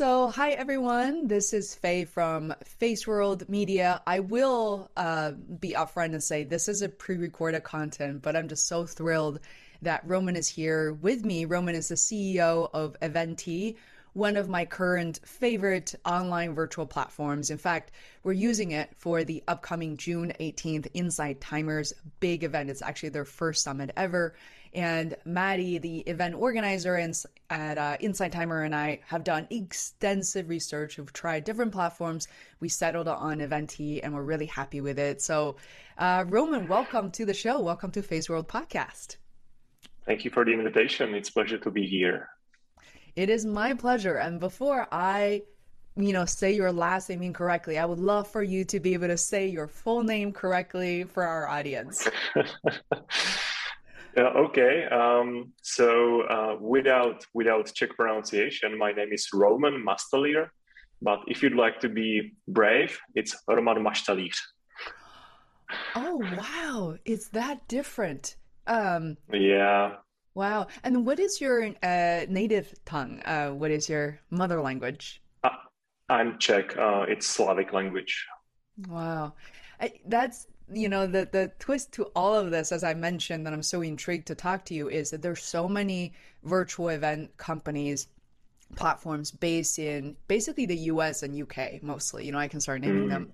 So, hi everyone. This is Faye from Face World Media. I will uh, be upfront and say this is a pre recorded content, but I'm just so thrilled that Roman is here with me. Roman is the CEO of Eventee, one of my current favorite online virtual platforms. In fact, we're using it for the upcoming June 18th Insight Timers big event. It's actually their first summit ever. And Maddie, the event organizer at uh, Insight Timer, and I have done extensive research. We've tried different platforms. We settled on Eventee, and we're really happy with it. So, uh, Roman, welcome to the show. Welcome to Face World Podcast. Thank you for the invitation. It's a pleasure to be here. It is my pleasure. And before I, you know, say your last name incorrectly, I would love for you to be able to say your full name correctly for our audience. Uh, okay, um, so uh, without without Czech pronunciation, my name is Roman Mastalir, but if you'd like to be brave, it's Roman Mastalir. Oh wow, it's that different. Um, yeah. Wow. And what is your uh, native tongue? Uh, what is your mother language? Uh, I'm Czech. Uh, it's Slavic language. Wow. I, that's you know the the twist to all of this as i mentioned that i'm so intrigued to talk to you is that there's so many virtual event companies platforms based in basically the us and uk mostly you know i can start naming mm. them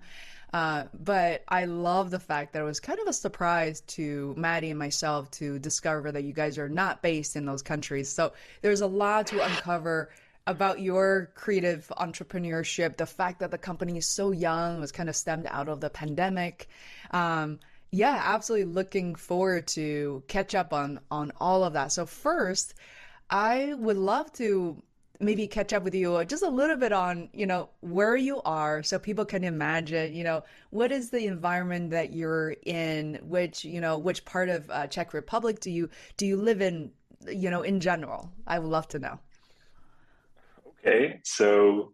uh, but I love the fact that it was kind of a surprise to Maddie and myself to discover that you guys are not based in those countries. So there's a lot to uncover about your creative entrepreneurship, the fact that the company is so young was kind of stemmed out of the pandemic. Um, yeah, absolutely looking forward to catch up on on all of that. So first, I would love to maybe catch up with you just a little bit on you know where you are so people can imagine you know what is the environment that you're in which you know which part of uh, czech republic do you do you live in you know in general i would love to know Okay, so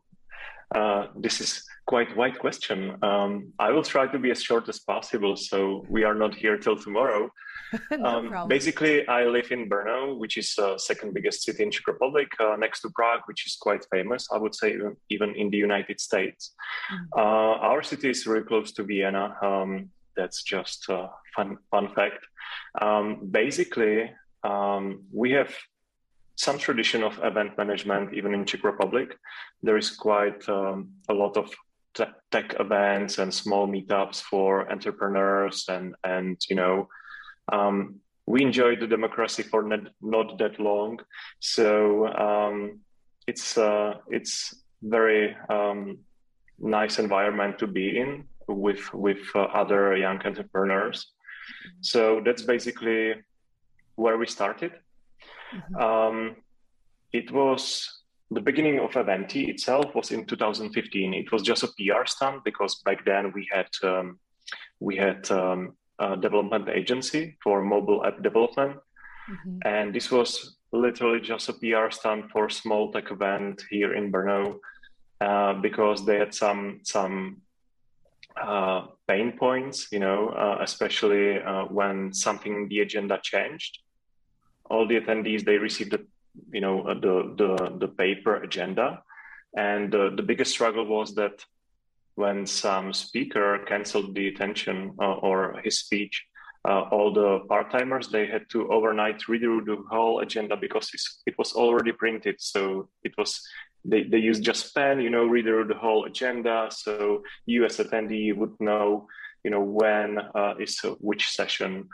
uh, this is quite wide question. Um, I will try to be as short as possible, so we are not here till tomorrow. no um, problem. Basically, I live in Brno, which is the uh, second biggest city in Czech Republic, uh, next to Prague, which is quite famous. I would say even, in the United States. Mm. Uh, our city is really close to Vienna. Um, that's just a fun fun fact. Um, basically, um, we have some tradition of event management, even in Czech Republic. There is quite um, a lot of te- tech events and small meetups for entrepreneurs, and and you know, um, we enjoyed the democracy for not, not that long, so um, it's uh, it's very um, nice environment to be in with with uh, other young entrepreneurs. So that's basically where we started Mm-hmm. Um, it was the beginning of Eventee itself was in 2015. It was just a PR stunt because back then we had um, we had um, a development agency for mobile app development, mm-hmm. and this was literally just a PR stunt for a small tech event here in Brno uh, because they had some some uh, pain points, you know, uh, especially uh, when something in the agenda changed all the attendees they received the you know uh, the the the paper agenda, and uh, the biggest struggle was that when some speaker canceled the attention uh, or his speech, uh, all the part timers they had to overnight redo the whole agenda because it was already printed. So it was they, they used just pen, you know, read through the whole agenda. So you as attendee would know, you know, when uh, is which session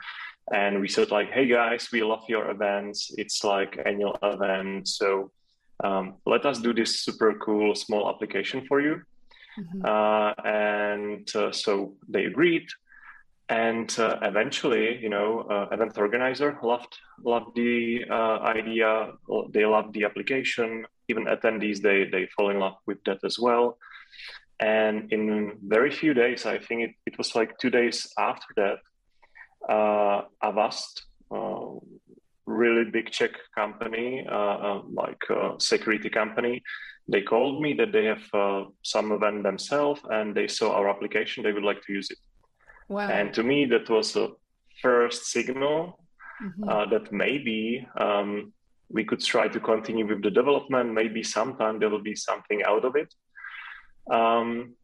and we said like hey guys we love your events. It's like annual event. So um, let us do this super cool small application for you. Mm-hmm. uh, and uh, so they agreed. And uh, eventually you know uh, event organizer loved loved the uh, idea. They loved the application. Even attendees they they fall in love with that as well. And in very few days i think it, it was like two days after that Avast, uh, really big Czech company, uh, like a security company, they called me that they have uh, some event themselves and they saw our application they would like to use it wow. and to me that was a first signal mm-hmm. uh, that maybe um, we could try to continue with the development. Maybe sometime there will be something out of it. Um,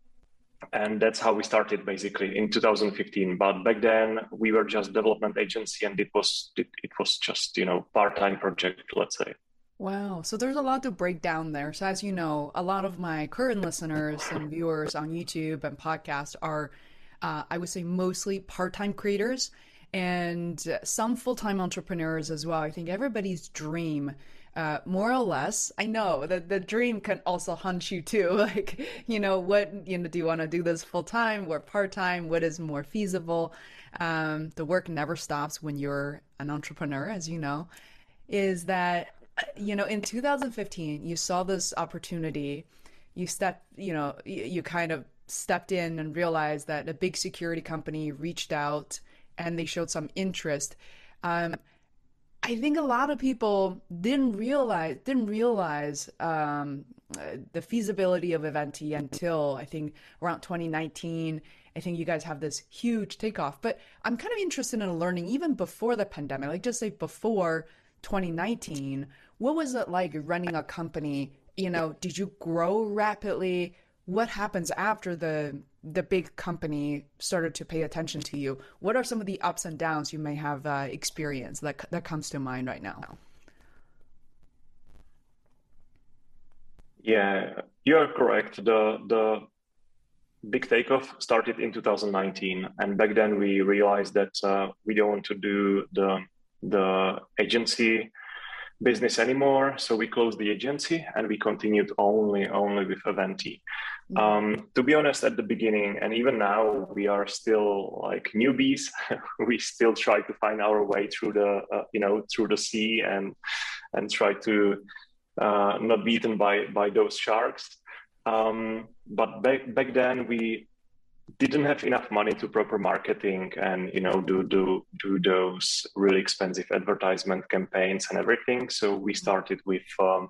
and that's how we started basically in 2015 but back then we were just development agency and it was it, it was just you know part-time project let's say. Wow. So there's a lot to break down there. So as you know a lot of my current listeners and viewers on youtube and podcast are uh, i would say mostly part-time creators and some full-time entrepreneurs as well. I think everybody's dream uh, more or less. I know that the dream can also hunt you too. Like, you know, what, you know, do you want to do this full time or part time? What is more feasible? Um, the work never stops when you're an entrepreneur, as you know. Is that, you know, in 2015, you saw this opportunity. You stepped, you know, you, you kind of stepped in and realized that a big security company reached out and they showed some interest. Um, I think a lot of people didn't realize didn't realize um, the feasibility of Eventee until I think around 2019. I think you guys have this huge takeoff. But I'm kind of interested in learning even before the pandemic, like just say before 2019, what was it like running a company? You know, did you grow rapidly? What happens after the the big company started to pay attention to you, what are some of the ups and downs you may have uh, experienced that that comes to mind right now? Yeah, you are correct. The the big takeoff started in 2019, and back then we realized that uh, we don't want to do the the agency business anymore. So we closed the agency and we continued only only with Eventee. Um, to be honest, at the beginning and even now, we are still like newbies. we still try to find our way through the uh, you know through the sea and and try to uh, not be eaten by by those sharks. Um, but back back then we didn't have enough money to proper marketing and you know do do do those really expensive advertisement campaigns and everything so we started with um,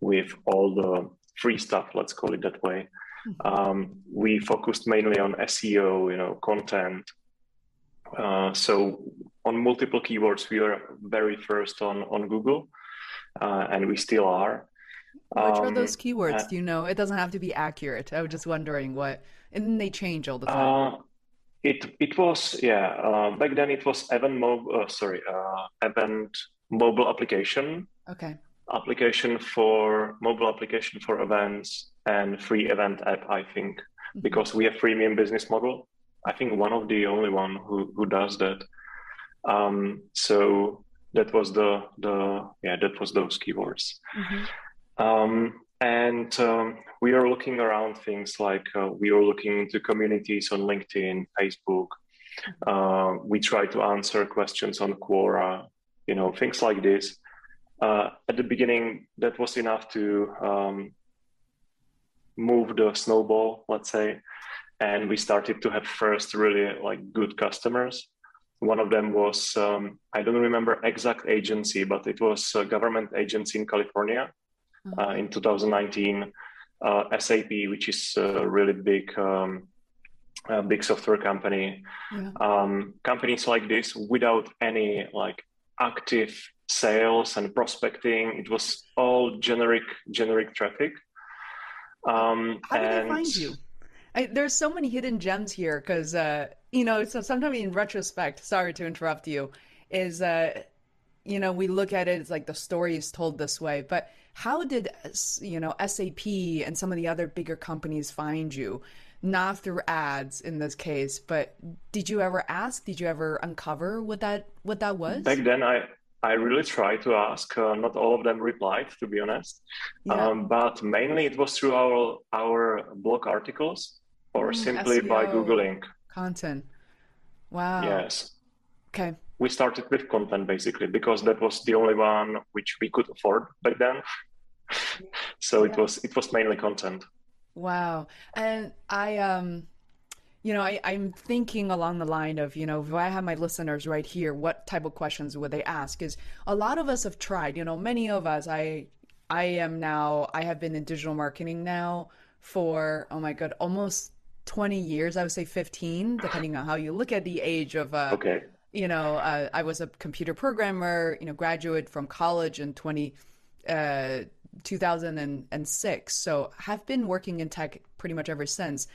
with all the free stuff let's call it that way mm-hmm. um, we focused mainly on seo you know content uh, so on multiple keywords we were very first on on google uh, and we still are which um, are those keywords? Uh, Do you know? It doesn't have to be accurate. I was just wondering what, and they change all the time. Uh, it it was yeah. Uh, back then it was event mobile. Uh, sorry, uh, event mobile application. Okay. Application for mobile application for events and free event app. I think mm-hmm. because we have freemium business model. I think one of the only one who who does that. Um, so that was the the yeah that was those keywords. Mm-hmm. Um, and um, we are looking around things like uh, we are looking into communities on LinkedIn, Facebook. Uh, we try to answer questions on Quora, you know, things like this. Uh, at the beginning, that was enough to um, move the snowball, let's say, and we started to have first really like good customers. One of them was um, I don't remember exact agency, but it was a government agency in California uh, in 2019. Uh, SAP, which is a really big, um, a big software company. Yeah. Um, companies like this, without any like active sales and prospecting, it was all generic, generic traffic. Um, How and... did they find you? I, there's so many hidden gems here because uh, you know. So sometimes in retrospect, sorry to interrupt you, is uh, you know we look at it as like the story is told this way, but how did you know SAP and some of the other bigger companies find you? Not through ads in this case, but did you ever ask? Did you ever uncover what that what that was? Back then, I I really tried to ask. Uh, not all of them replied, to be honest. Yeah. Um, but mainly it was through our our blog articles or mm, simply SEO by googling content. Wow. Yes. Okay we started with content basically because that was the only one which we could afford back then so yeah. it was it was mainly content wow and i um you know I, i'm thinking along the line of you know if i have my listeners right here what type of questions would they ask is a lot of us have tried you know many of us i i am now i have been in digital marketing now for oh my god almost 20 years i would say 15 depending on how you look at the age of uh okay you know, uh, I was a computer programmer, you know, graduate from college in 20, uh, 2006. So have been working in tech pretty much ever since.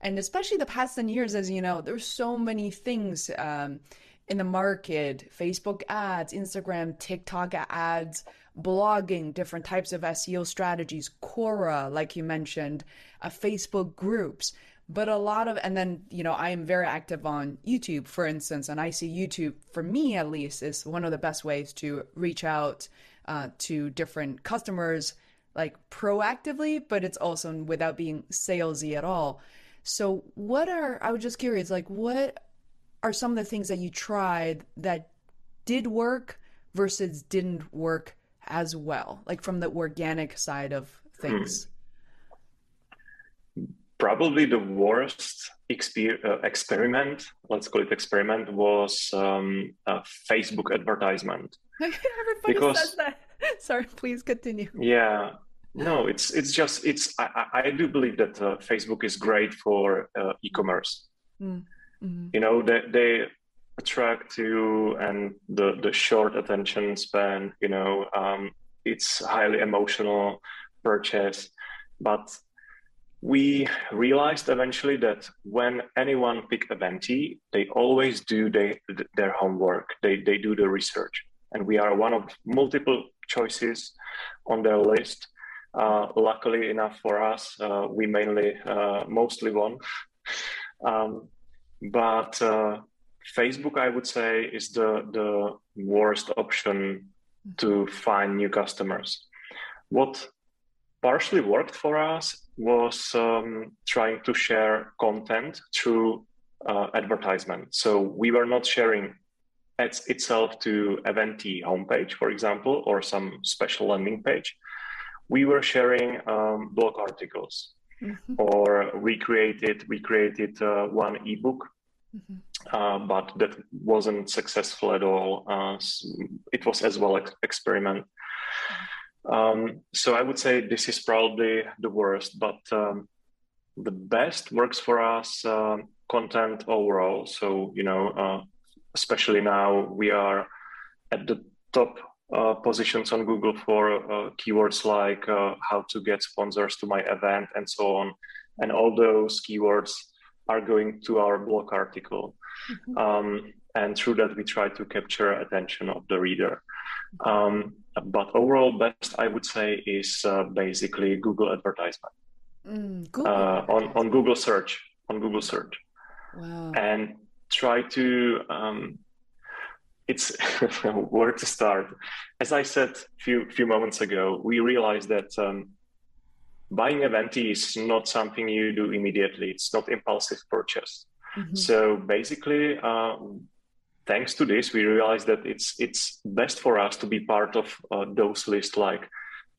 And especially the past 10 years, as you know, there's so many things um, in the market Facebook ads, Instagram, TikTok ads, blogging, different types of SEO strategies, Quora, like you mentioned, uh, Facebook groups. But a lot of and then you know i am very active on youtube for instance and i see youtube for me at least is one of the best ways to reach out uh, to different customers like proactively but it's also without being salesy at all so what are i was just curious like what are some of the things that you tried that did work versus didn't work as well like from the organic side of things probably the worst exper- uh, experiment, let's call it experiment, was um, a Facebook advertisement. Everybody because, says that. Sorry, please continue. Yeah, no, it's it's just it's. I, I do believe that uh, Facebook is great for uh, e-commerce. Mm. Mm-hmm. You know, they they attract you and the the short attention span. You know, um, it's highly emotional purchase, but we realized eventually that when anyone pick Eventee, they always do they, their homework. They, they do the research. And we are one of multiple choices on their list. Uh, luckily enough for us, uh, we mainly, uh, mostly won. um, but uh, Facebook, I would say, is the, the worst option to find new customers. What partially worked for us was um, trying to share content through uh, advertisement. So we were not sharing ads itself to Eventee homepage, for example, or some special landing page. We were sharing um, blog articles, mm-hmm. or we created we created uh, one ebook, mm-hmm. uh, but that wasn't successful at all. Uh, it was as well ex- experiment. Um, so I would say this is probably the worst, but um, the best works for us uh, content overall. So you know, uh, especially now we are at the top uh, positions on Google for uh, keywords like uh, how to get sponsors to my event and so on, and all those keywords are going to our blog article. Mm-hmm. Um, and through that, we try to capture attention of the reader. Um, but overall, best I would say is uh, basically Google advertisement mm, Google. Uh, on on Google search on Google search, wow. and try to. Um, it's where to start. As I said a few few moments ago, we realized that um, buying Eventee is not something you do immediately. It's not impulsive purchase. Mm-hmm. So basically, uh, thanks to this, we realized that it's it's best for us to be part of uh, those lists like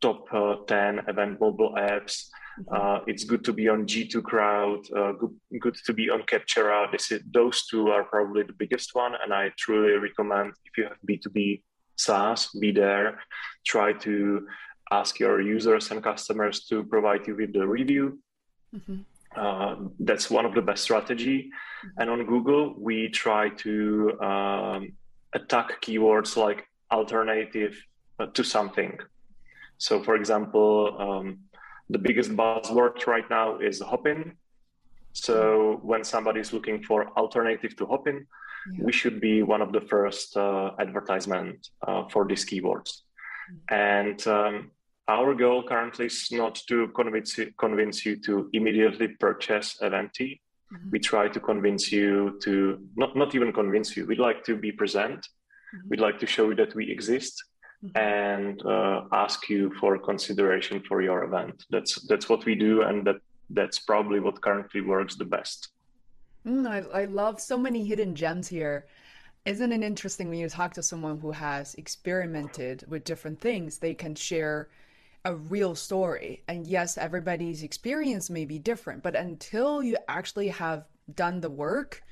top uh, 10 event mobile apps. Mm-hmm. Uh, it's good to be on G2 Crowd, uh, good, good to be on Capterra. This is, those two are probably the biggest one. And I truly recommend if you have B2B SaaS, be there. Try to ask your users and customers to provide you with the review. Mm-hmm. Uh, that's one of the best strategy. And on Google, we try to um, attack keywords like alternative to something. So, for example, um, the biggest buzzword right now is Hopin. So, when somebody is looking for alternative to Hopin, yeah. we should be one of the first uh, advertisement uh, for these keywords. Mm-hmm. And um, our goal currently is not to convince you, convince you to immediately purchase Eventee. Mm-hmm. We try to convince you to not, not even convince you. We'd like to be present. Mm-hmm. We'd like to show you that we exist. And uh, ask you for consideration for your event. That's that's what we do, and that that's probably what currently works the best. Mm, I, I love so many hidden gems here. Isn't it interesting when you talk to someone who has experimented with different things? They can share a real story. And yes, everybody's experience may be different, but until you actually have done the work,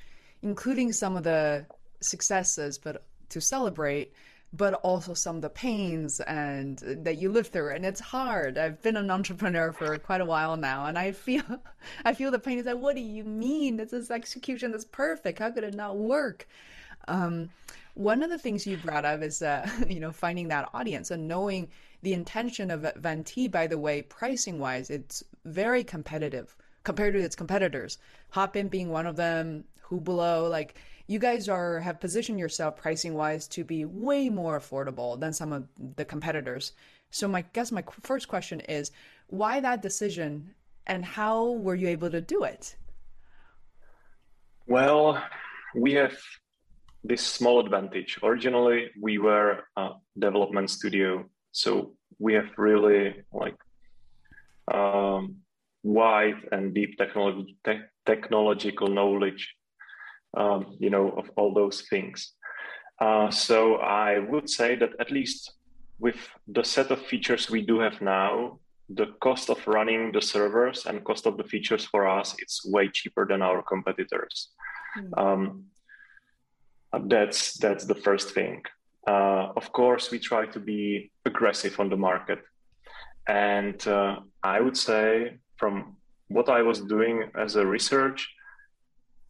including some of the successes, but to celebrate, but also some of the pains and that you live through. And it's hard. I've been an entrepreneur for quite a while now and i feel i feel the pain. Is like what do you mean? This is execution. That's perfect. How could it not work? Um, one of the things you brought up is, uh, you know, finding that audience and knowing the intention of Venti. By the way, pricing wise, it's very competitive compared to its competitors. Hopin being one of them, Hubilo, like you guys are have positioned yourself pricing wise to be way more affordable than some of the competitors. So my guess my first question is why that decision and how were you able to do it? Well, we have this small advantage. Originally, we were a development studio, so we have really like um, wide and deep technology te- technological knowledge, um, you know, of all those things. Uh, so I would say that at least with the set of features we do have now, the cost of running the servers and cost of the features for us, it's way cheaper than our competitors. Mm. Um, that's that's the first thing. Uh, of course, we try to be aggressive on the market, and uh, I would say from what I was doing as a research,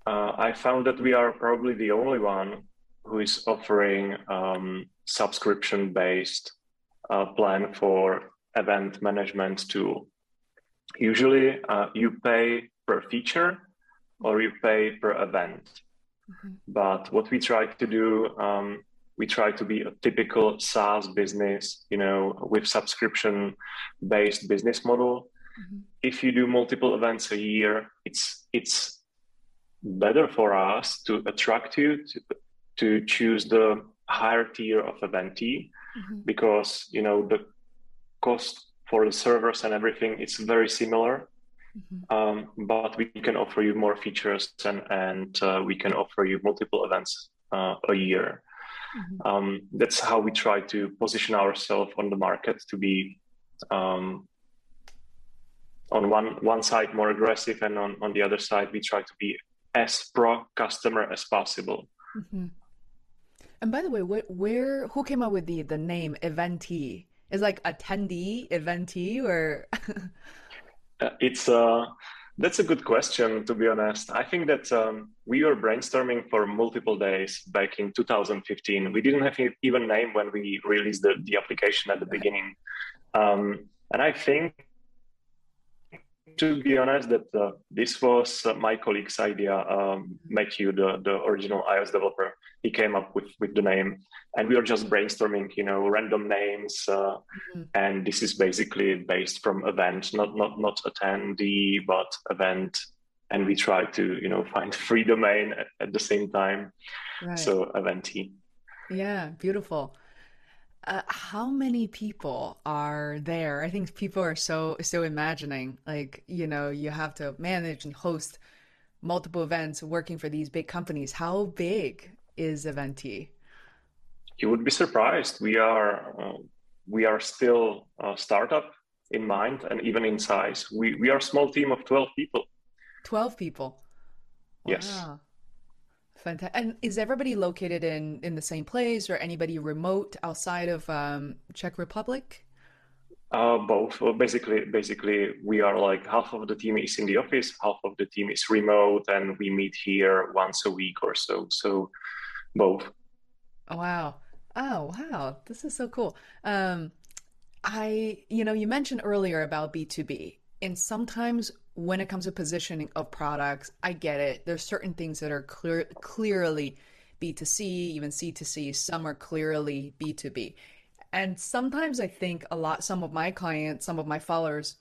uh, I found that we are probably the only one who is offering um, subscription-based uh, plan for event management tool. Usually, uh, you pay per feature or you pay per event. Mm-hmm. But what we try to do, um, we try to be a typical SaaS business, you know, with subscription-based business model. Mm-hmm. If you do multiple events a year, it's it's better for us to attract you to, to choose the higher tier of eventee mm-hmm. because you know the cost for the servers and everything it's very similar Mm-hmm. Um, but we can offer you more features and, and uh, we can offer you multiple events uh, a year. Mm-hmm. Um, that's how we try to position ourselves on the market to be um, on one one side more aggressive and on, on the other side we try to be as pro customer as possible. Mm-hmm. And by the way, where, where who came up with the the name Eventee? Is like attendee Eventee or Uh, it's uh, that's a good question, to be honest. I think that um, we were brainstorming for multiple days back in 2015. We didn't have even name when we released the, the application at the beginning. Um, and I think to be honest, that uh, this was uh, my colleague's idea. Um, Matthew, the, the original iOS developer, he came up with, with the name, and we were just brainstorming, you know, random names. Uh, mm-hmm. And this is basically based from event, not not not attendee, but event. And we try to, you know, find free domain at, at the same time. Right. So eventee. Yeah, beautiful. Uh, how many people are there? I think people are so so imagining like you know you have to manage and host multiple events working for these big companies. How big is Eventee? You would be surprised. We are uh, we are still a startup in mind and even in size. We we are a small team of twelve people. Twelve people. Wow. Yes. Fantastic. And is everybody located in in the same place, or anybody remote outside of um, Czech Republic? Uh, both. Well, basically, basically, we are like half of the team is in the office, half of the team is remote, and we meet here once a week or so. So, both. Oh, wow! Oh wow! This is so cool. Um, I, you know, you mentioned earlier about B two B, and sometimes when it comes to positioning of products, I get it. There's certain things that are clear, clearly B2C, even C2C. Some are clearly B2B. And sometimes I think a lot, some of my clients, some of my followers,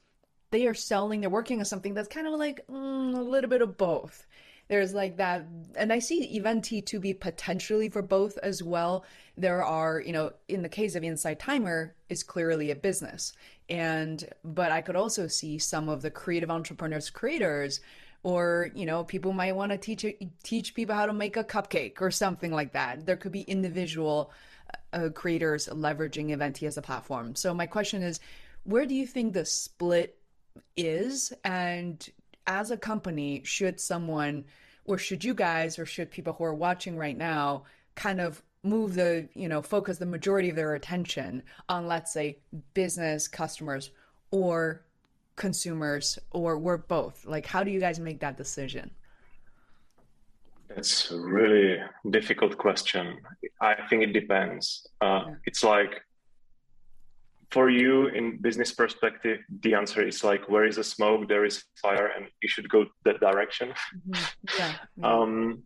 they are selling, they're working on something that's kind of like mm, a little bit of both. There's like that, and I see Eventee to be potentially for both as well. There are, you know, in the case of Insight Timer, is clearly a business. And but i could also see some of the creative entrepreneurs creators or you know people might want to teach teach people how to make a cupcake or something like that. There could be individual uh, creators leveraging eventee as a platform. So my question is where do you think the split is? And as a company should someone or should you guys or should people who are watching right now kind of move the you know focus the majority of their attention on let's say business customers or consumers or we're both like how do you guys make that decision It's a really difficult question. I think it depends. Uh, yeah. It's like for you in business perspective, the answer is like where is the smoke, there is fire, and you should go that direction. Mm-hmm. Yeah. um,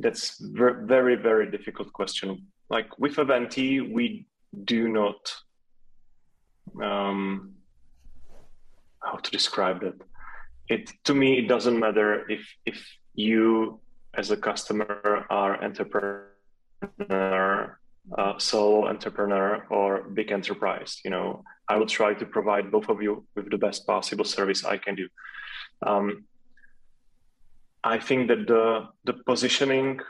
that's ver- very very difficult question. Like with Eventee, we do not. Um, how to describe that? It to me, it doesn't matter if if you as a customer are entrepreneur uh, solo entrepreneur or big enterprise. You know, I will try to provide both of you with the best possible service I can do. Um, I think that the the positioning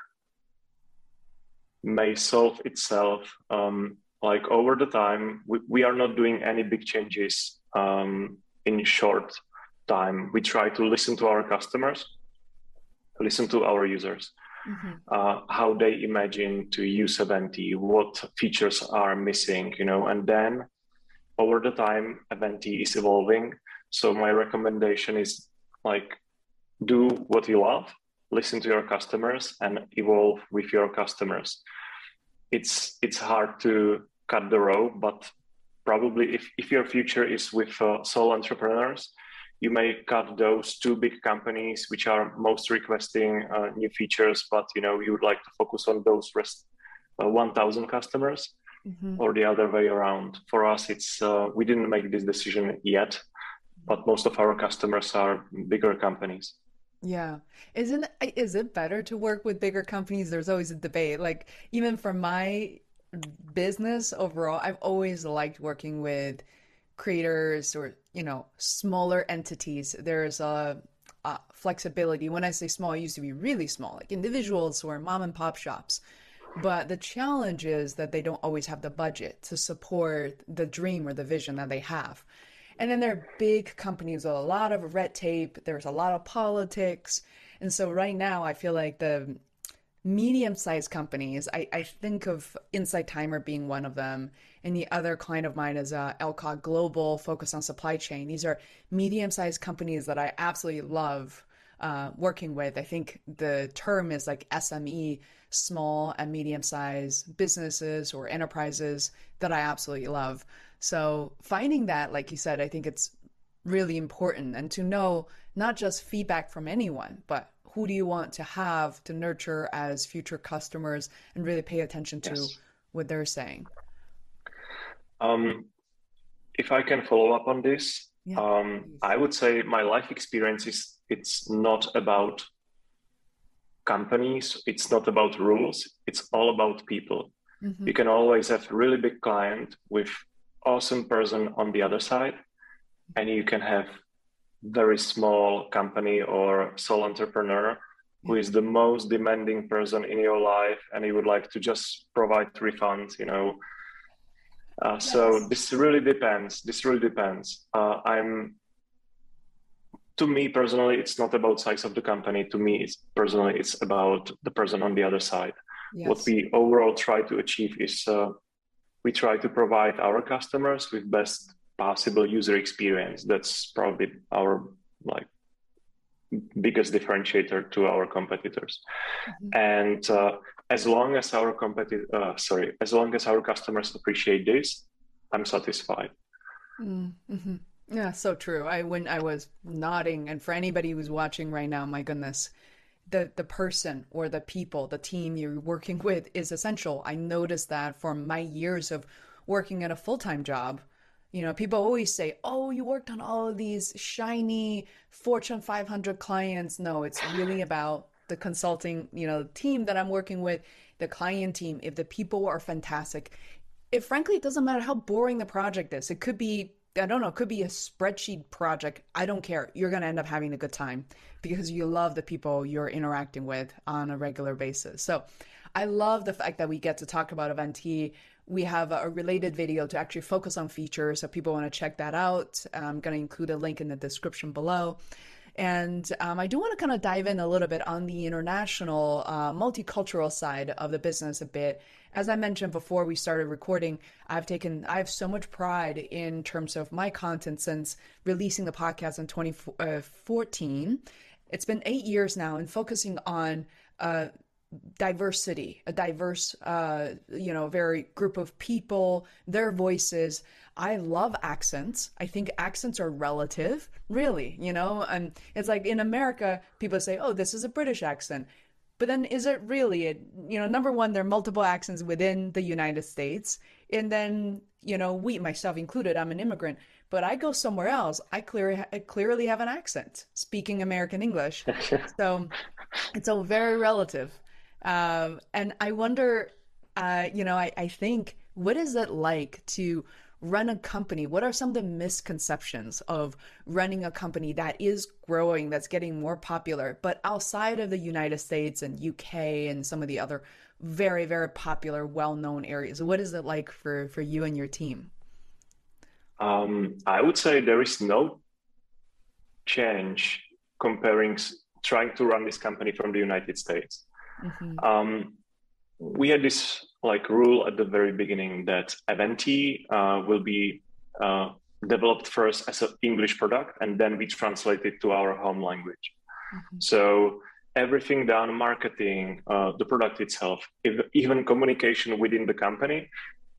may solve itself. Um, like over the time, we, we are not doing any big changes um, in short time. We try to listen to our customers, listen to our users, mm-hmm. uh, how they imagine to use Eventee, what features are missing, you know, and then over the time, Eventee is evolving. So my recommendation is like do what you love, listen to your customers, and evolve with your customers. It's it's hard to cut the rope, but probably if, if your future is with uh, sole entrepreneurs, you may cut those two big companies which are most requesting uh, new features, but you know you would like to focus on those rest uh, 1,000 customers, mm-hmm. or the other way around. For us, it's uh, we didn't make this decision yet, but most of our customers are bigger companies. Yeah. Isn't is it better to work with bigger companies? There's always a debate. Like even for my business overall, I've always liked working with creators or you know smaller entities there's a, a, flexibility. When i say small it used to be really small like individuals or mom and pop shops. But the challenge is that they don't always have the budget to support the dream or the vision that they have. And then there are big companies with a lot of red tape. There's a lot of politics. And so right now i feel like the medium-sized companies I, I think of insight timer being one of them and the other client of mine is uh, Elcott Global, focused on supply chain. These are medium-sized companies that I absolutely love uh, working with. I think the term is like SME, small and medium-sized businesses or enterprises that I absolutely love. So finding that, like you said, I think it's really important and to know not just feedback from anyone, but who do you want to have to nurture as future customers and really pay attention to yes. what they're saying. Um, if I can follow up on this, yeah, um, I would say my life experience is it's not about companies, it's not about rules, it's all about people. Mm-hmm. You can always have a really big client with awesome person on the other side, and you can have very small company or sole entrepreneur who is the most demanding person in your life and you would like to just provide refunds you know uh, yes. So this really depends. This really depends. Uh, I'm to me personally, it's not about size of the company. To me, it's personally, it's about the person on the other side. Yes. What we overall try to achieve is uh, we try to provide our customers with best possible user experience. That's probably our like biggest differentiator to our competitors. Mm-hmm. And uh, as long as our competitor, uh, sorry, as long as our customers appreciate this, I'm satisfied. Mm-hmm. Yeah, so true. I when I was nodding, and for anybody who's watching right now, my goodness, the the person or the people, the team you're working with is essential. I noticed that for my years of working at a full time job. You know, people always say, "Oh, you worked on all of these shiny Fortune 500 clients." No, it's really about the consulting, you know, team that I'm working with, the client team, if the people are fantastic, if frankly, it doesn't matter how boring the project is. It could be, I don't know, it could be a spreadsheet project. I don't care. You're going to end up having a good time because you love the people you're interacting with on a regular basis. So I love the fact that we get to talk about Eventee. We have a related video to actually focus on features. So people want to check that out. I'm going to include a link in the description below. And um, I do want to kind of dive in a little bit on the international, uh, multicultural side of the business a bit. As I mentioned before we started recording, I've taken, I have so much pride in terms of my content since releasing the podcast in 2014. It's been eight years now and focusing on uh, diversity, a diverse, uh, you know, very group of people, their voices. I love accents. I think accents are relative, really, you know, and it's like in America, people say, oh, this is a British accent. But then is it really? It, you know, number one, there are multiple accents within the United States. And then, you know, we, myself included, I'm an immigrant, but I go somewhere else, I clearly, I clearly have an accent speaking American English. so it's all very relative. Um, and I wonder, uh, you know, I, I think, what is it like to run a company? What are some of the misconceptions of running a company that is growing, that's getting more popular, but outside of the United States and UK and some of the other very, very popular, well known areas? What is it like for, for you and your team? Um, I would say there is no change comparing trying to run this company from the United States. Mm-hmm. Um, we had this like rule at the very beginning that Eventee uh, will be uh, developed first as an English product, and then we translate it to our home language. Mm-hmm. So everything down marketing, uh, the product itself, if, even communication within the company,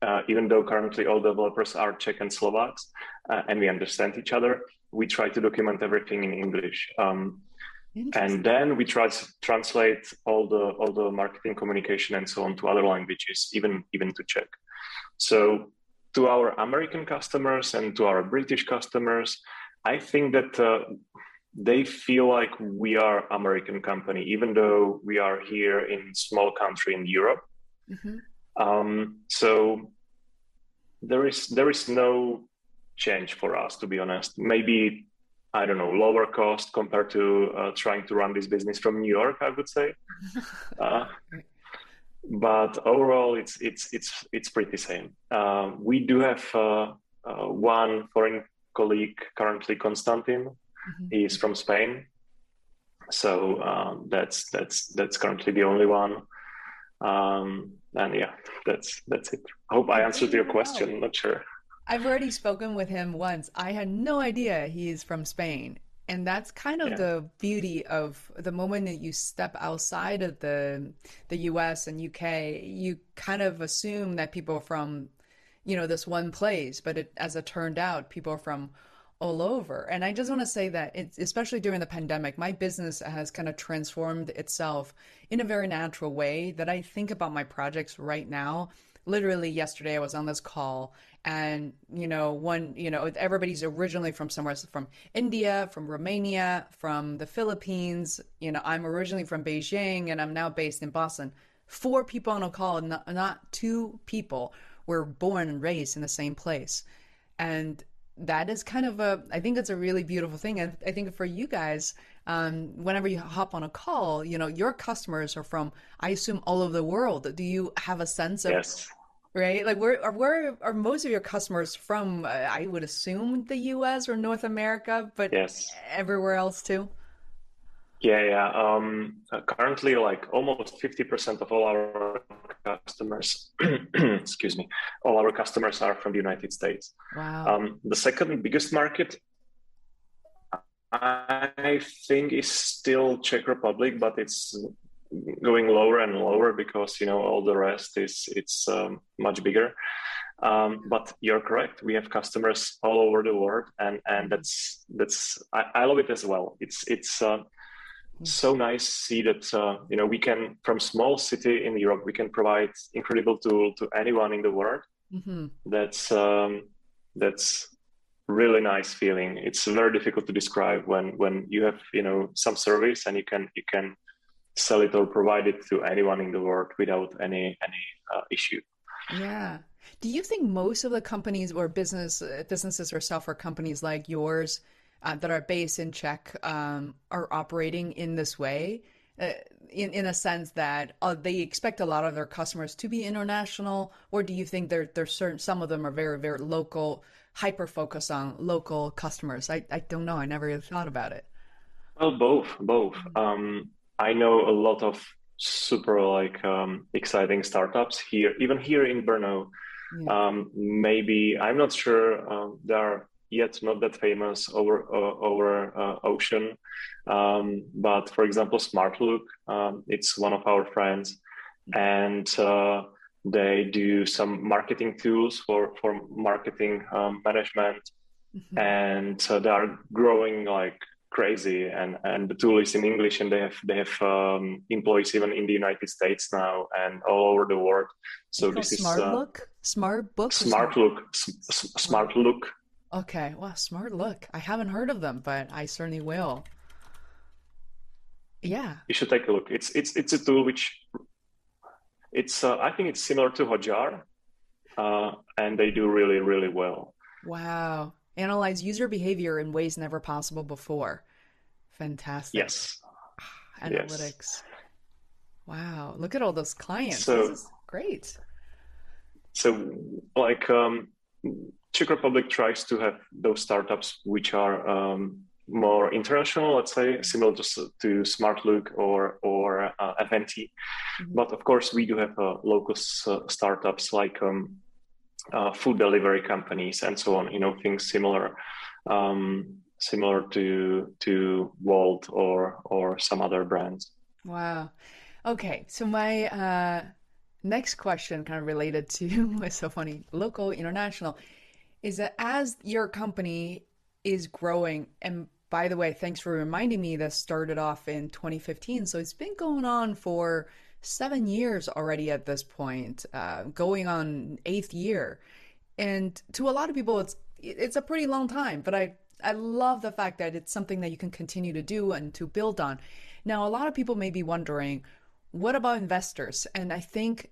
uh, even though currently all developers are Czech and Slovaks, uh, and we understand each other, we try to document everything in English. Um, and then we try to translate all the all the marketing communication and so on to other languages even even to czech. So to our american customers and to our british customers i think that uh, they feel like we are american company even though we are here in small country in europe. Mm-hmm. um, so there is there is no change for us to be honest. Maybe I don't know, lower cost compared to uh, trying to run this business from New York, I would say. Uh, but overall, it's it's it's it's pretty same. Uh, we do have uh, uh, one foreign colleague currently, Konstantin. Mm-hmm. He is from Spain, so um, that's that's that's currently the only one. Um, and yeah, that's that's it. I hope I answered your question. Not sure. I've already spoken with him once. I had no idea he's from Spain. And that's kind of yeah. the beauty of the moment that you step outside of the the US and UK, you kind of assume that people are from, you know, this one place, but it, as it turned out, people are from all over. And I just want to say that it's especially during the pandemic, my business has kind of transformed itself in a very natural way that I think about my projects right now. Literally yesterday I was on this call and you know one you know everybody's originally from somewhere from india from romania from the philippines you know i'm originally from beijing and i'm now based in boston. Four people on a call not, not two people were born and raised in the same place. And that is kind of a i think it's a really beautiful thing. And i think for you guys um, whenever you hop on a call you know your customers are from i assume all over the world. Do you have a sense of yes right? Like, where where are most of your customers from? Uh, I would assume the U.S. or North America, but yes, everywhere else too. Yeah, yeah. Um, uh, currently, like almost fifty percent of all our customers, excuse me, all our customers are from the United States. Wow. Um, the second biggest market, I think, is still Czech Republic, but it's going lower and lower because you know all the rest is it's um, much bigger. Um, but you're correct. We have customers all over the world, and and that's that's I, I love it as well. It's it's uh, so nice to see that uh, you know we can from small city in Europe we can provide incredible tool to anyone in the world. Mm-hmm. That's um, that's really nice feeling. It's very difficult to describe when when you have you know some service and you can you can sell it or provide it to anyone in the world without any any uh, issue. Yeah. Do you think most of the companies or business uh, businesses or software companies like yours uh, that are based in Czech um, are operating in this way? Uh, in in a sense that uh, they expect a lot of their customers to be international, or do you think there there's certain some of them are very very local, hyper focused on local customers? I I don't know. I never really thought about it. Well, both both. Mm-hmm. Um, I know a lot of super like um, exciting startups here, even here in Brno. Yeah. Um, maybe I'm not sure. Uh, there are yet not that famous over uh, over uh, ocean. Um, but for example, SmartLook, um, it's one of our friends, and uh, they do some marketing tools for for marketing um, management, mm-hmm. and they are growing like crazy. And and the tool is in english and they have they have um, employees even in the united states now and all over the world. So this is smart uh, look? Smart book smart look. Smart, smart look. Okay. Well smart look. I haven't heard of them but i certainly will. Yeah. You should take a look. It's it's it's a tool which it's uh, i think it's similar to hotjar uh, and they do really really well. Wow analyze user behavior in ways never possible before. Fantastic. Yes. Analytics. Yes. Wow. Look at all those clients. So, this is great. So, like, um, Czech Republic tries to have those startups which are um, more international, let's say, similar to, to Smartlook or or uh, Eventee. Mm-hmm. But of course, we do have uh, local uh, startups like um, uh, food delivery companies and so on. You know, things similar, um, similar to to Wolt or or some other brands. Wow. Okay, so my uh, next question, kind of related to it's so funny, local, international, is that as your company is growing, and by the way, thanks for reminding me this started off in 2015. So it's been going on for seven years already at this point, uh, going on eighth year. And to a lot of people, it's it's a pretty long time. But I I love the fact that it's something that you can continue to do and to build on. Now, a lot of people may be wondering, what about investors? And I think,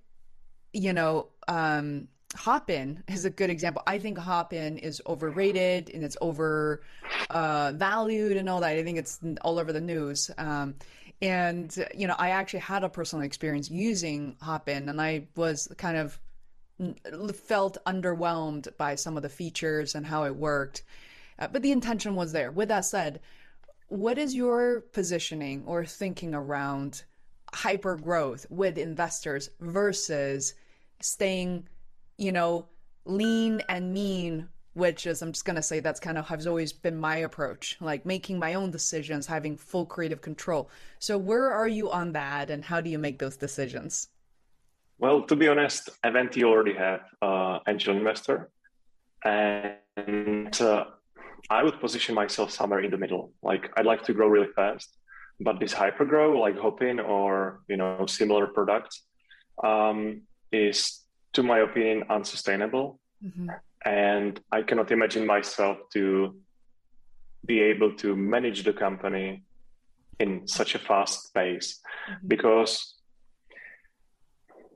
you know, um, Hopin is a good example. I think Hopin is overrated and it's over uh, valued and all that. I think it's all over the news. Um, and, you know, I actually had a personal experience using Hopin and I was kind of felt underwhelmed by some of the features and how it worked. Uh, but the intention was there. With that said, what is your positioning or thinking around hyper growth with investors versus staying, you know, lean and mean which is I'm just gonna say that's kind of has always been my approach, like making my own decisions, having full creative control. So where are you on that, and how do you make those decisions? Well, to be honest, Eventee already have uh, angel investor, and uh, I would position myself somewhere in the middle. Like I'd like to grow really fast, but this hyper grow, like Hopin or you know similar products, um, is, to my opinion, unsustainable. Mm-hmm and I cannot imagine myself to be able to manage the company in such a fast pace mm-hmm. because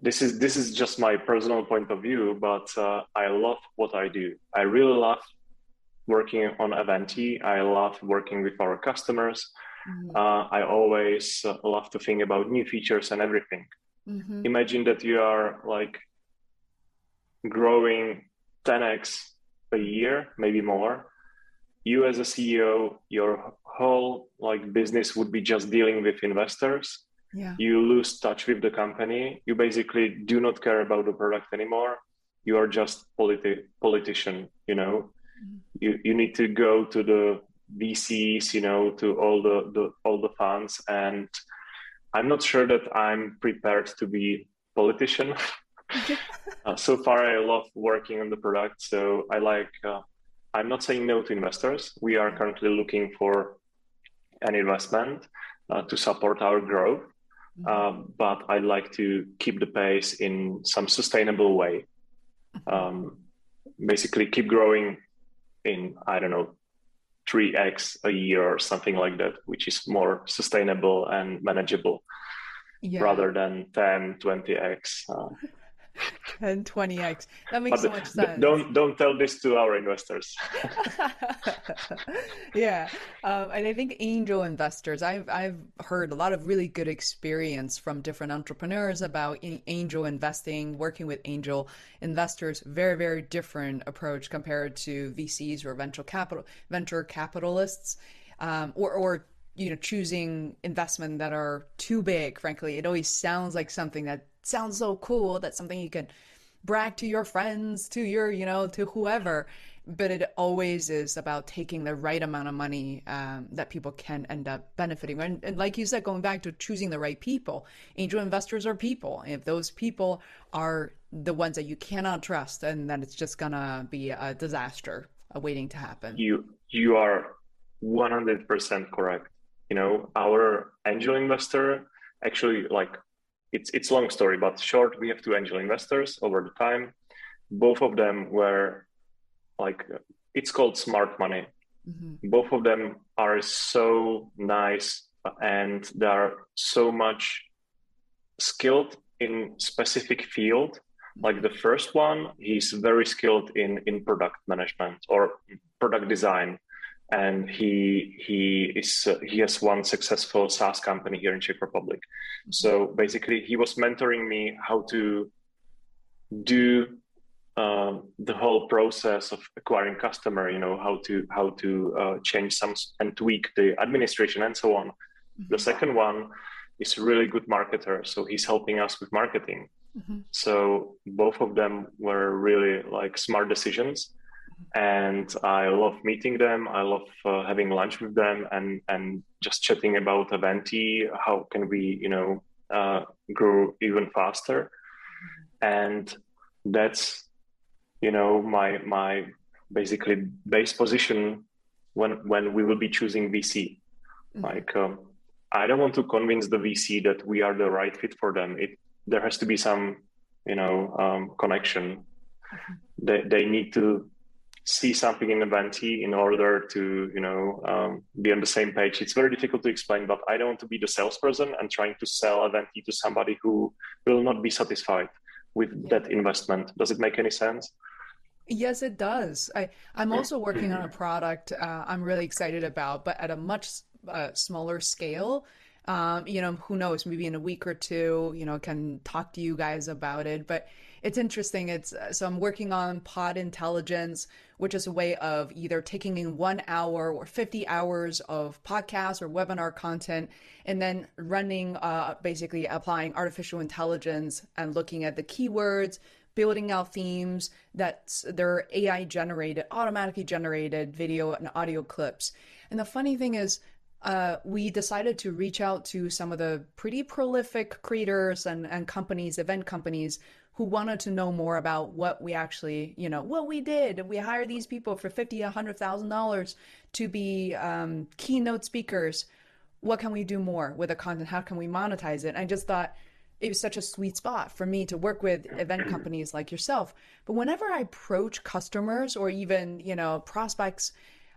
this is this is just my personal point of view but uh, i love what i do i really love working on Eventee i love working with our customers mm-hmm. uh, i always uh, love to think about new features and everything mm-hmm. imagine that you are like growing 10x a year, maybe more, you as a CEO, your whole like business would be just dealing with investors. Yeah. You lose touch with the company. You basically do not care about the product anymore. You are just politi- politician, you know. Mm-hmm. You you need to go to the VCs, you know, to all the, the all the funds. And I'm not sure that I'm prepared to be politician. uh, so far, I love working on the product. So I like. Uh, I'm not saying no to investors. We are currently looking for an investment uh, to support our growth, mm-hmm. Um, but I'd like to keep the pace in some sustainable way. Mm-hmm. Um, basically, keep growing in I don't know 3x a year or something like that, which is more sustainable and manageable yeah. rather than 10, 20x. Uh, and 20x. That makes but so much sense. Don't don't tell this to our investors. yeah, um, and I think angel investors. I've I've heard a lot of really good experience from different entrepreneurs about angel investing, working with angel investors. Very very different approach compared to VCs or venture capital venture capitalists, um, or or you know choosing investment that are too big frankly it always sounds like something that sounds so cool that's something you can brag to your friends to your you know to whoever but it always is about taking the right amount of money um, that people can end up benefiting. And, and, like you said, going back to choosing the right people, angel investors are people. If those people are the ones that you cannot trust, and then it's just gonna be a disaster waiting to happen. You you are one hundred percent correct. You know, our angel investor actually like it's it's long story, but short. We have two angel investors over the time. Both of them were like it's called smart money mm-hmm. both of them are so nice and they are so much skilled in specific field like the first one he's very skilled in in product management or product design and he he is uh, he has one successful SaaS company here in Czech Republic. Mm-hmm. So basically, he was mentoring me how to do um, the whole process of acquiring customer you know how to how to uh, change some and tweak the administration and so on mm-hmm. the second one is a really good marketer so he's helping us with marketing mm-hmm. so both of them were really like smart decisions and i love meeting them i love uh, having lunch with them and and just chatting about Eventee how can we you know uh, grow even faster and that's you know my my basically base position when when we will be choosing VC. Mm-hmm. Like um, I don't want to convince the VC that we are the right fit for them. It there has to be some you know um, connection. Mm-hmm. They they need to see something in Eventee in order to you know um, be on the same page. It's very difficult to explain, but I don't want to be the salesperson and trying to sell Eventee to somebody who will not be satisfied with yeah. that investment. Does it make any sense? Yes, it does. I, I'm also working on a product uh, I'm really excited about, but at a much uh, smaller scale. Um, you know, who knows? Maybe in a week or two, you know, can talk to you guys about it. But it's interesting. It's uh, so I'm working on Pod Intelligence, which is a way of either taking in one hour or 50 hours of podcast or webinar content, and then running, uh, basically applying artificial intelligence and looking at the keywords, building out themes that they're AI generated, automatically generated video and audio clips. And the funny thing is, uh, we decided to reach out to some of the pretty prolific creators and, and companies, event companies, who wanted to know more about what we actually, you know, what we did. We hired these people for fifty, a hundred thousand dollars to be um, keynote speakers. What can we do more with the content? How can we monetize it? I just thought it was such a sweet spot for me to work with event companies like yourself. But whenever I approach customers or even, you know, prospects,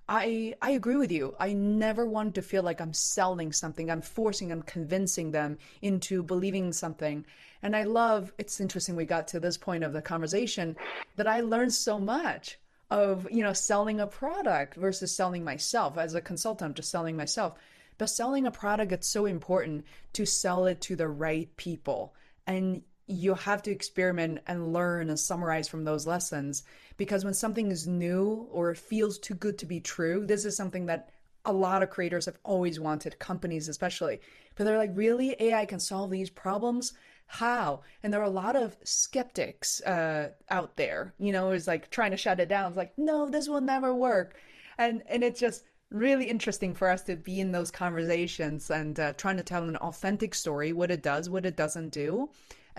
I I agree with you. I never want to feel like I'm selling something. I'm forcing I'm convincing them into believing something. And I love it's interesting we got to this point of the conversation that I learned so much of, you know, selling a product versus selling myself as a consultant, I'm just selling myself but selling a product, it's so important to sell it to the right people. And you have to experiment and learn and summarize from those lessons because when something is new or it feels too good to be true, this is something that a lot of creators have always wanted, companies especially. But they're like, really? AI can solve these problems? How? And there are a lot of skeptics uh, out there, you know, is like trying to shut it down. It's like, no, this will never work. And and it's just really interesting for us to be in those conversations and uh, trying to tell an authentic story, what it does, what it doesn't do,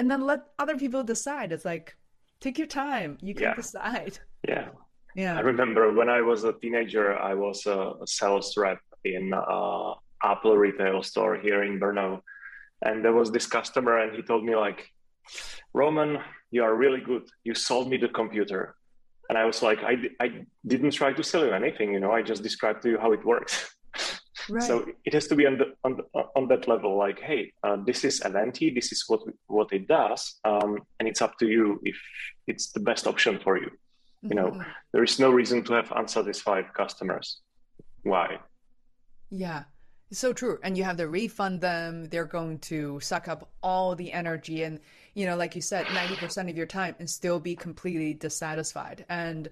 and then let other people decide. It's like, take your time. You can yeah. decide. Yeah. Yeah. I remember when I was a teenager, I was a sales rep in uh, Apple retail store here in Brno. And there was this customer, and he told me, like, Roman, you are really good. You sold me the computer and I was like, I, I didn't try to sell you anything, you know, I just described to you how it works. Right. So it has to be on the, on, the, on that level, like, hey, uh, this is Eventee, this is what what it does, um, and it's up to you if it's the best option for you. You know, mm-hmm. there is no reason to have unsatisfied customers. Why? Yeah, it's so true. And you have to refund them. They're going to suck up all the energy and, you know, like you said, 90% of your time and still be completely dissatisfied. And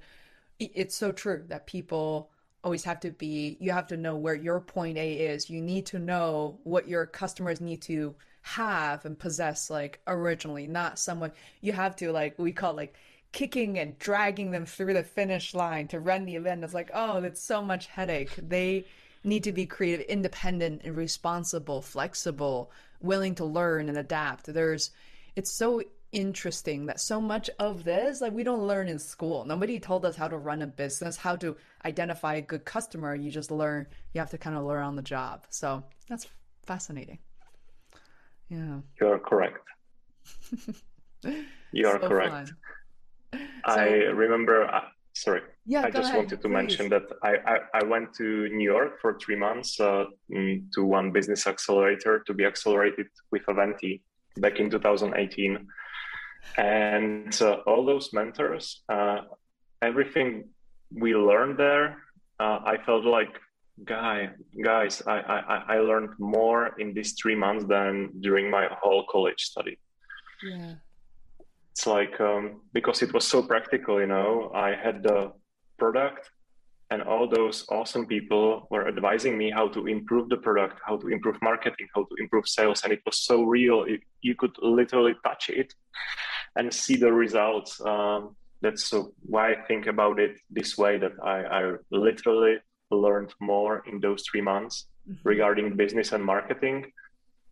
it's so true that people always have to be, you have to know where your point A is. You need to know what your customers need to have and possess, like originally, not someone you have to, like, we call like kicking and dragging them through the finish line to run the event. It's like, oh, that's so much headache. They need to be creative, independent, and responsible, flexible, willing to learn and adapt. There's, it's so interesting that so much of this, like we don't learn in school. Nobody told us how to run a business, how to identify a good customer. You just learn, you have to kind of learn on the job. So that's fascinating. Yeah. You're correct. You're so correct. So, I remember, uh, sorry. Yeah, I just ahead, wanted to please. mention that I, I, I, went to New York for three months uh, mm, to one business accelerator to be accelerated with Eventee back in 2018. And uh, all those mentors, uh, everything we learned there, uh, I felt like, guy, guys, I, I, I learned more in these three months than during my whole college study. Yeah. It's like, um, because it was so practical, you know, I had the product and all those awesome people were advising me how to improve the product how to improve marketing how to improve sales and it was so real it, you could literally touch it and see the results. Um, that's so why I think about it this way that I, I literally learned more in those three months mm-hmm. regarding business and marketing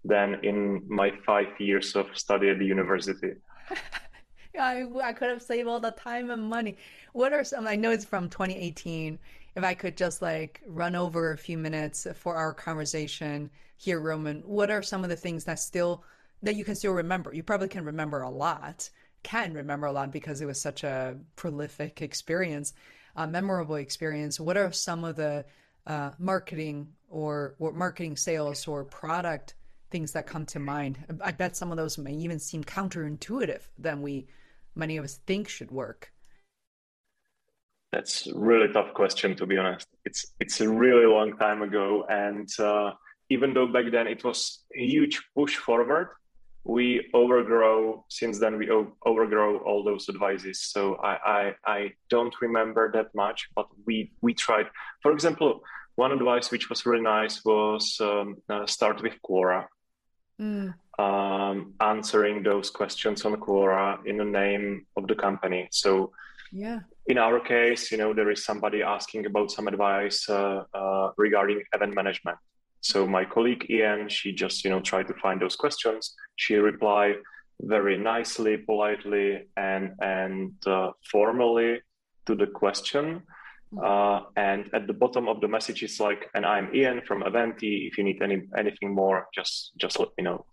than in my five years of study at the university. I, I could have saved all the time and money. What are some, I know it's from 2018. If I could just like run over a few minutes for our conversation here, Roman, what are some of the things that still that you can still remember. You probably can remember a lot, can remember a lot because it was such a prolific experience, a memorable experience. What are some of the uh, marketing or, or marketing sales or product things that come to mind? I bet some of those may even seem counterintuitive than we many of us think should work. That's a really tough question, to be honest. It's it's a really long time ago, and uh, even though back then it was a huge push forward, we overgrow since then we overgrow all those advices. So I, I i don't remember that much but we we tried. For example one advice which was really nice was um, uh, start with quora. Mm. um, answering those questions on quora in the name of the company. So yeah. in our case you know there is somebody asking about some advice uh, uh, regarding event management so my colleague Ian, she just you know tried to find those questions. She replied very nicely, politely, and and uh, formally to the question. Uh, and at the bottom of the message is like, and I'm Ian from Eventee. If you need any anything more, just just let me know.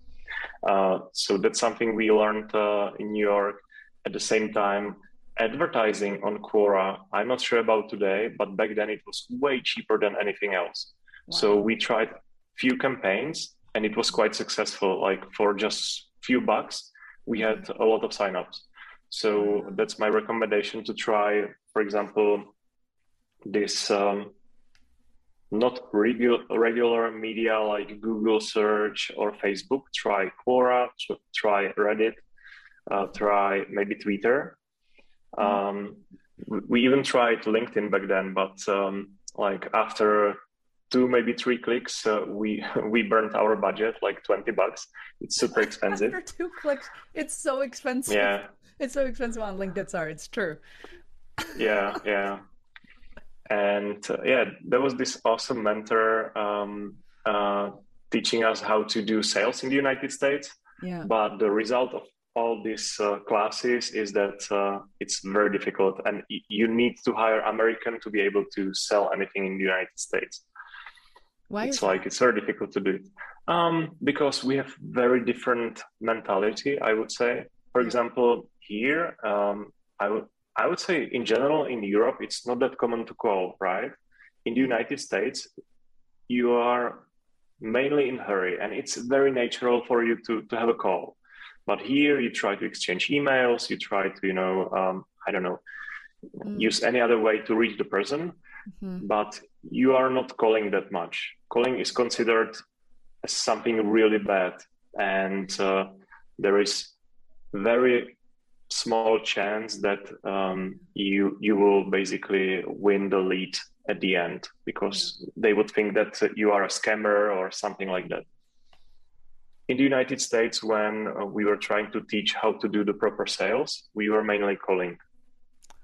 Uh, so that's something we learned uh, in New York. At the same time, advertising on Quora, I'm not sure about today, but back then it was way cheaper than anything else. Wow. So we tried few campaigns and it was quite successful. Like for just few bucks, we had a lot of signups. So that's my recommendation to try, for example, this um, not regular regular media like Google search or Facebook. Try Quora, try Reddit, uh, try maybe Twitter. Um, we even tried LinkedIn back then, but um, like after two maybe three clicks uh, we we burnt our budget like 20 bucks. It's super expensive. After two clicks it's so expensive. Yeah. It's so expensive on linkedin. Sorry it's true. Yeah yeah. And uh, yeah there was this awesome mentor um, uh, teaching us how to do sales in the united states. Yeah. But the result of all these uh, classes is that uh, it's very difficult and you need to hire american to be able to sell anything in the united states why it's like that? it's very difficult to do it um, because we have very different mentality. I would say, for example, here um, I would I would say in general in Europe it's not that common to call, right? In the United States, you are mainly in hurry, and it's very natural for you to to have a call. But here you try to exchange emails, you try to you know um, I don't know mm. use any other way to reach the person mm-hmm. but you are not calling that much. Calling is considered as something really bad, and uh, there is very small chance that um, you you will basically win the lead at the end because they would think that you are a scammer or something like that. In the United States, when uh, we were trying to teach how to do the proper sales, we were mainly calling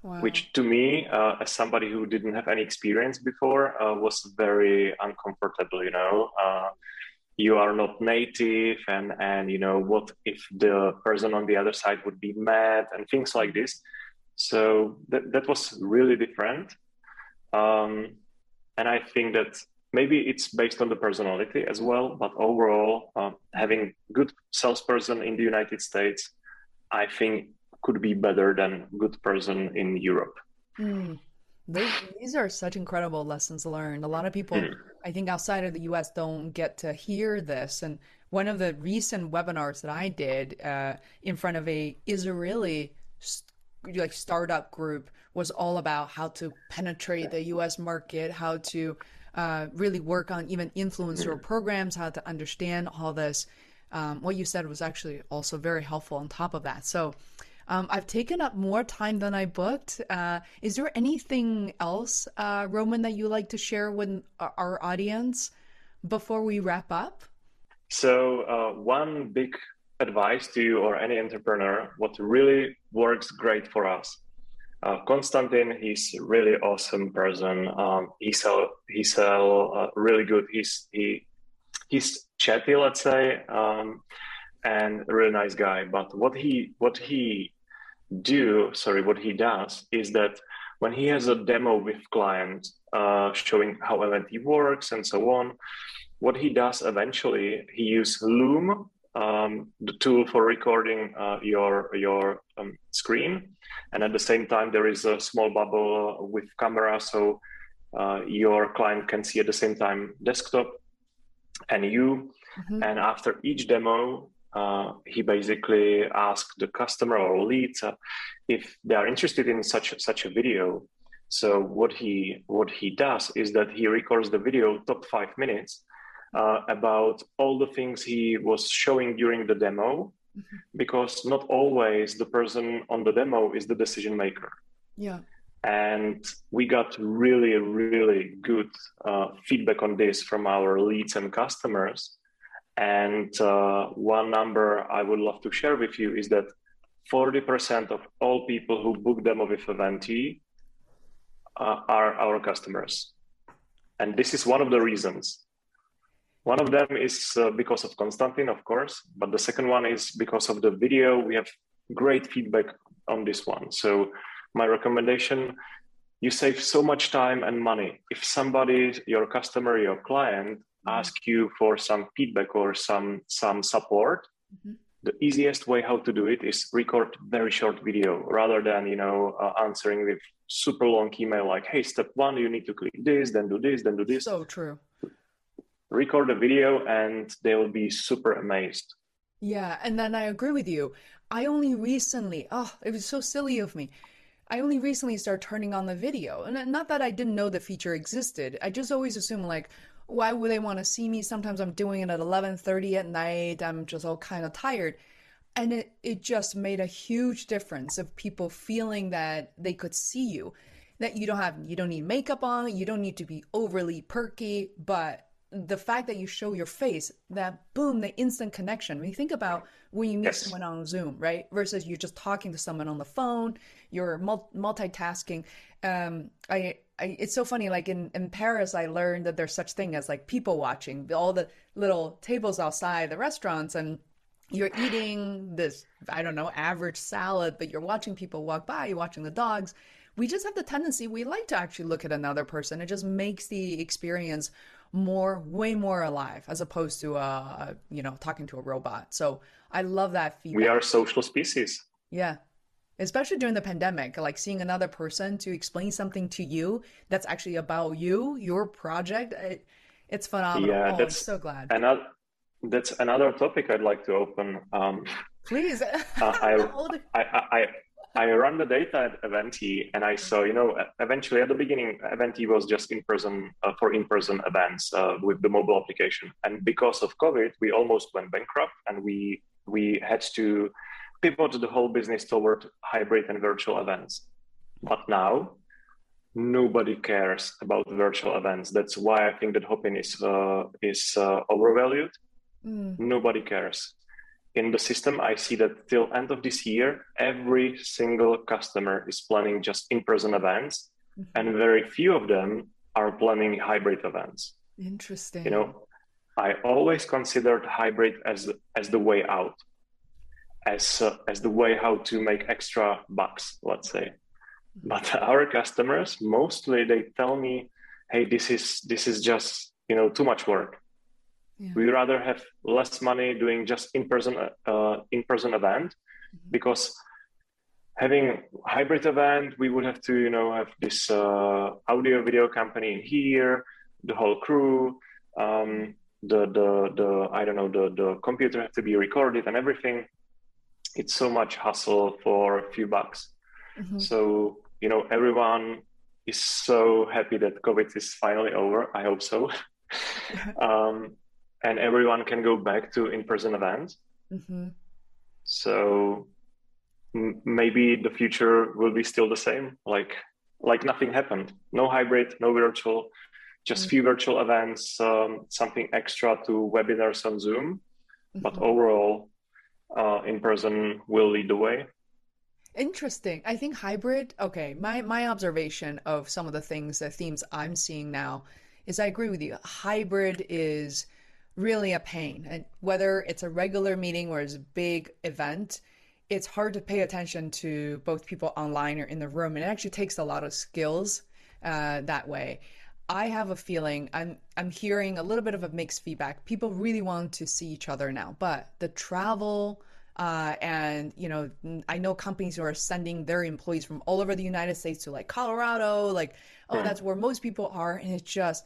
wow. which to me, uh, as somebody who didn't have any experience before, uh, was very uncomfortable. You know, uh, you are not native, and and you know what if the person on the other side would be mad and things like this. So that that was really different, um, and I think that maybe it's based on the personality as well but overall uh, having good salesperson in the united states i think could be better than good person in europe mm. these are such incredible lessons learned a lot of people mm. i think outside of the us don't get to hear this and one of the recent webinars that i did uh, in front of a israeli like startup group was all about how to penetrate the us market how to uh, really work on even influencer programs, how to understand all this. Um, what you said was actually also very helpful on top of that. So um, I've taken up more time than I booked. Uh, is there anything else, uh, Roman, that you like to share with our audience before we wrap up? So, uh, one big advice to you or any entrepreneur, what really works great for us uh, Konstantin, he's really awesome person. Um, he sell he sell uh, really good. He's he he's chatty, let's say, um, and a really nice guy. But what he what he do, sorry, what he does is that when he has a demo with client uh, showing how Eventee works and so on, what he does eventually, he use Loom, um, the tool for recording uh, your your um, screen and at the same time there is a small bubble uh, with camera so uh, your client can see at the same time desktop and you mm-hmm. and after each demo uh, he basically asks the customer or leads uh, if they are interested in such such a video so what he what he does is that he records the video top five minutes uh, about all the things he was showing during the demo mm-hmm. because not always the person on the demo is the decision maker. Yeah. And we got really, really good uh, feedback on this from our leads and customers. And uh, one number I would love to share with you is that 40% of all people who book demo with Eventee uh, are our customers. And this is one of the reasons one of them is uh, because of Konstantin, of course, but the second one is because of the video. We have great feedback on this one. So, my recommendation you save so much time and money. If somebody, your customer, your client. Ask you for some feedback or some some support, mm-hmm. the easiest way how to do it is record very short video rather than you know uh, answering with super long email like, "Hey, step one, you need to click this, then do this, then do this." So true record a video and they will be super amazed. Yeah, and then I agree with you. I only recently, oh, it was so silly of me. I only recently started turning on the video. And not that I didn't know the feature existed. I just always assume like why would they want to see me? Sometimes I'm doing it at 11:30 at night. I'm just all kind of tired. And it it just made a huge difference of people feeling that they could see you. That you don't have you don't need makeup on, you don't need to be overly perky, but the fact that you show your face, that boom, the instant connection. When you think about when you meet yes. someone on Zoom, right, versus you're just talking to someone on the phone, you're multitasking. Um, I, I, it's so funny. Like in in Paris, I learned that there's such thing as like people watching. All the little tables outside the restaurants, and you're eating this I don't know average salad, but you're watching people walk by. You're watching the dogs. We just have the tendency we like to actually look at another person. It just makes the experience more, way more alive as opposed to, uh, you know, talking to a robot. So I love that feedback. We are social species. Yeah. Especially during the pandemic, like seeing another person to explain something to you that's actually about you, your project. It, it's phenomenal. Yeah, oh, that's I'm so glad. Another, that's another topic I'd like to open. Um, Please. uh, I, I, I, I run the data at Eventee and I saw, you know, eventually at the beginning, Eventee was just in person uh, for in person events uh, with the mobile application. And because of COVID, we almost went bankrupt and we, we had to pivot the whole business toward hybrid and virtual events. But now, nobody cares about virtual events. That's why I think that Hopin is, uh, is uh, overvalued. Mm. Nobody cares in the system, I see that till end of this year, every single customer is planning just in-person events, mm-hmm. and very few of them are planning hybrid events. Interesting. You know, I always considered hybrid as as the way out, as uh, as the way how to make extra bucks, let's say. But our customers mostly they tell me, "Hey, this is this is just you know too much work. Yeah. We rather have less money doing just in person uh, in person event mm-hmm. because." having hybrid event we would have to you know have this uh, audio video company in here the whole crew um, the the the I don't know the the computer has to be recorded and everything. It's so much hustle for a few bucks. Mm-hmm. So you know everyone is so happy that COVID is finally over. I hope so. um, and everyone can go back to in-person events. Mm-hmm. So m- maybe the future will be still the same, like like nothing happened. No hybrid, no virtual, just mm-hmm. few virtual events, um, something extra to webinars on Zoom, mm-hmm. but overall, uh, in person will lead the way. Interesting. I think hybrid. Okay, my my observation of some of the things, the themes I'm seeing now, is I agree with you. Hybrid is really a pain, and whether it's a regular meeting or it's a big event, it's hard to pay attention to both people online or in the room, and it actually takes a lot of skills uh, that way. I have a feeling I'm I'm hearing a little bit of a mixed feedback. People really want to see each other now, but the travel uh, and you know, I know companies who are sending their employees from all over the United States to like Colorado, like oh, that's where most people are, and it's just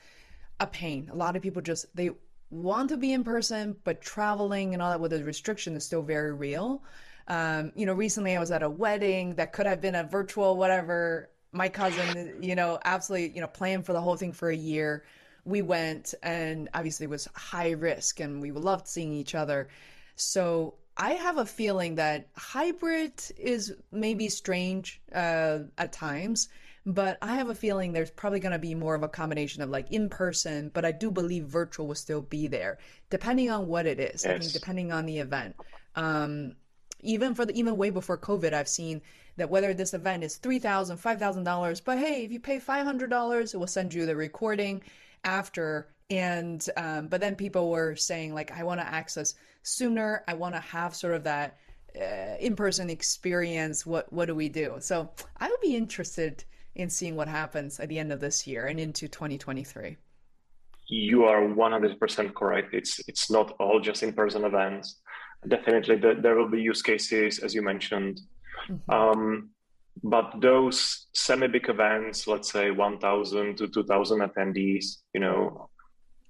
a pain. A lot of people just they want to be in person, but traveling and all that with the restriction is still very real. Um, you know, recently I was at a wedding that could have been a virtual whatever my cousin, you know, absolutely, you know, planned for the whole thing for a year. We went and obviously it was high risk and we loved seeing each other. So I have a feeling that hybrid is maybe strange uh, at times, but I have a feeling there's probably going to be more of a combination of like in person, but I do believe virtual will still be there, depending on what it is. Yes. I think depending on the event. Um, even for the even way before COVID, I've seen that whether this event is $3,000, $5,000, but hey, if you pay $500, it will send you the recording after. And, um, but then people were saying, like, I want to access sooner. I want to have sort of that uh, in-person experience. What, what do we do? So I would be interested in seeing what happens at the end of this year and into 2023. You are 100% correct. It's, it's not all just in-person events. Definitely, there will be use cases, as you mentioned, Mm-hmm. Um, but those semi-big events, let's say 1,000 to 2,000 attendees, you know,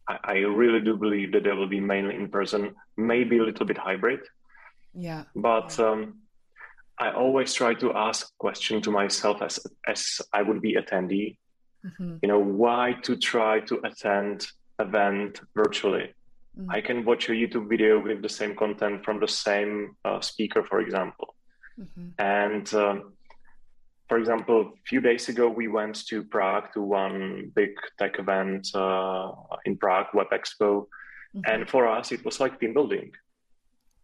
I, I, really do believe that they will be mainly in person, maybe a little bit hybrid. Yeah. But yeah. Um, I always try to ask question to myself as as I would be attendee. Mm-hmm. You know, why to try to attend event virtually? Mm-hmm. I can watch a YouTube video with the same content from the same uh, speaker, for example. Mm-hmm. And um, for example, a few days ago, we went to Prague to one big tech event uh, in Prague, Web Expo. Mm-hmm. And for us, it was like team building.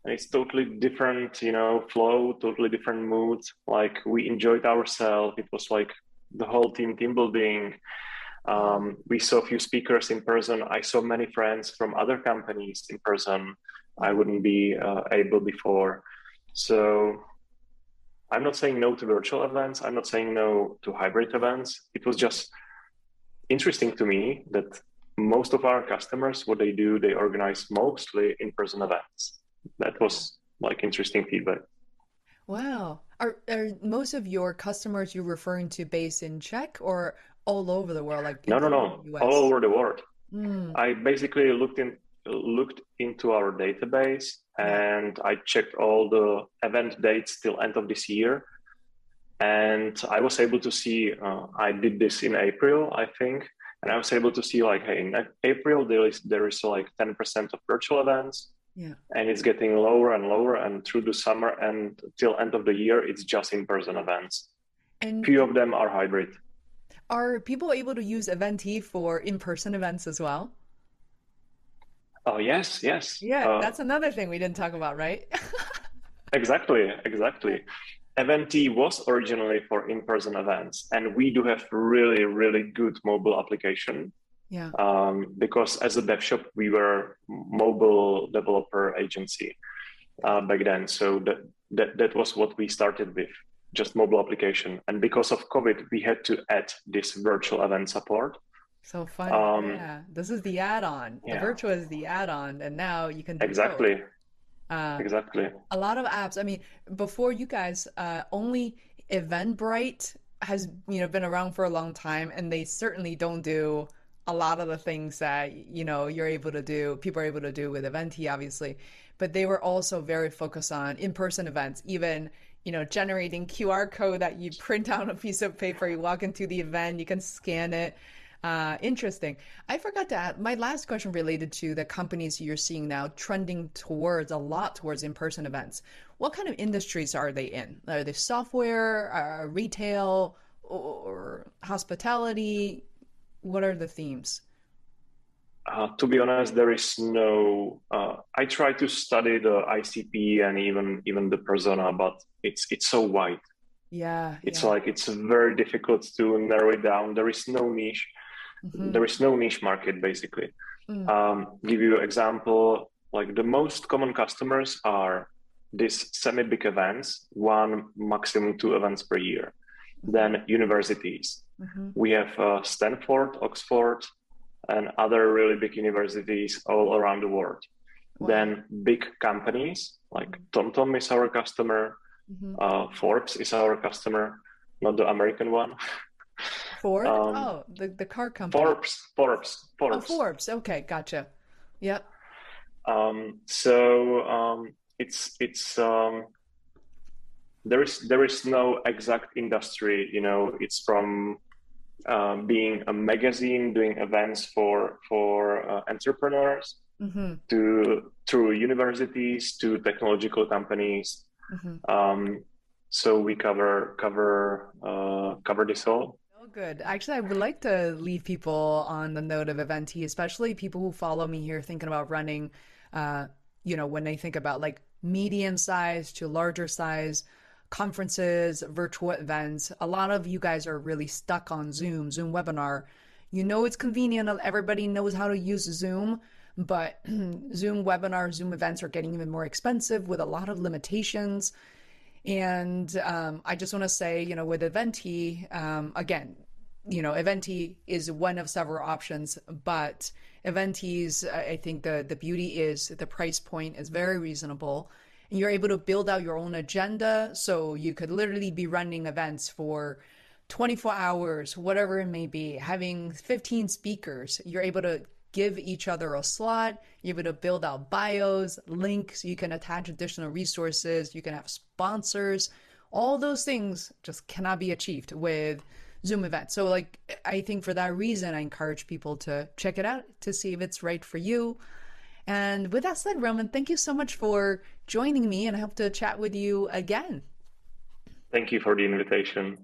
And it's totally different, you know, flow, totally different mood. Like we enjoyed ourselves. It was like the whole team team building. Um, we saw a few speakers in person. I saw many friends from other companies in person. I wouldn't be uh, able before. So I'm not saying no to virtual events. I'm not saying no to hybrid events. It was just interesting to me that most of our customers, what they do, they organize mostly in-person events. That was like interesting feedback. Wow. Are, are most of your customers you're referring to based in Czech or all over the world? Like no, no, no, all over the world. Mm. I basically looked in looked into our database and I checked all the event dates till end of this year. And I was able to see, uh, I did this in April, I think, and I was able to see like, hey, in April there is there is like 10% of virtual events, yeah, and it's getting lower and lower, and through the summer and till end of the year, it's just in-person events. And few of them are hybrid. Are people able to use Eventee for in-person events as well? Oh, yes, yes. Yeah, Uh, that's another thing we didn't talk about, right? exactly, exactly. Eventee was originally for in-person events, and we do have really, really good mobile application. Yeah. Um, because as a dev shop, we were mobile developer agency uh, back then. So that, that that was what we started with, just mobile application. And because of COVID, we had to add this virtual event support. So fun. Um, yeah. This is the add-on. The yeah. virtual is the add-on, and now you can do both. Exactly, Uh, exactly. a lot of apps. I mean, before you guys, uh, only Eventbrite has you know been around for a long time, and they certainly don't do a lot of the things that you know you're able to do. People are able to do with Eventee, obviously, but they were also very focused on in-person events, even. You know, generating QR code that you print out on a piece of paper, you walk into the event, you can scan it. Uh, interesting. I forgot to add, my last question related to the companies you're seeing now trending towards a lot towards in-person events. What kind of industries are they in? Are they software, uh, retail, or hospitality? What are the themes? Uh, to be honest, there is no. Uh, I try to study the ICP and even even the persona, but it's it's so wide. Yeah, It's yeah. like it's very difficult to narrow it down. There is no niche. hmm There is no niche market basically. Mm. Um, give you example. Like the most common customers are these semi big events, one maximum two events per year. Then universities. Hmm We have uh, Stanford, Oxford, and other really big universities all around the world. Wow. Then big companies like TomTom is our customer, hmm uh, Forbes is our customer, not the American one. Ford? Um, Oh, the the car company. Forbes, Forbes, Forbes. Oh, Forbes. Forbes. Okay, gotcha. Yep. Um, so um, it's it's um, there is there is no exact industry. You know, it's from um, being a magazine doing events for for uh, entrepreneurs hmm to through universities to technological companies. hmm Um, so we cover cover uh, cover this all. Oh, good. Actually, I would like to leave people on the note of Eventee, especially people who follow me here thinking about running, uh, you know, when they think about like medium size to larger size conferences, virtual events. A lot of you guys are really stuck on Zoom, Zoom webinar. You know, it's convenient. Everybody knows how to use Zoom, but Zoom webinar, Zoom events are getting even more expensive with a lot of limitations. And um, I just want to say, you know, with Eventee, um, again, you know, Eventee is one of several options, but Eventee's, I think the the beauty is the price point is very reasonable, you're able to build out your own agenda. So you could literally be running events for 24 hours, whatever it may be, having 15 speakers. You're able to give each other a slot. You're able to build out bios, links. You can attach additional resources. You can have sponsors. All those things just cannot be achieved with Zoom events. So, like, I think for that reason, I encourage people to check it out to see if it's right for you. And with that said, Roman, thank you so much for joining me, and I hope to chat with you again. Thank you for the invitation.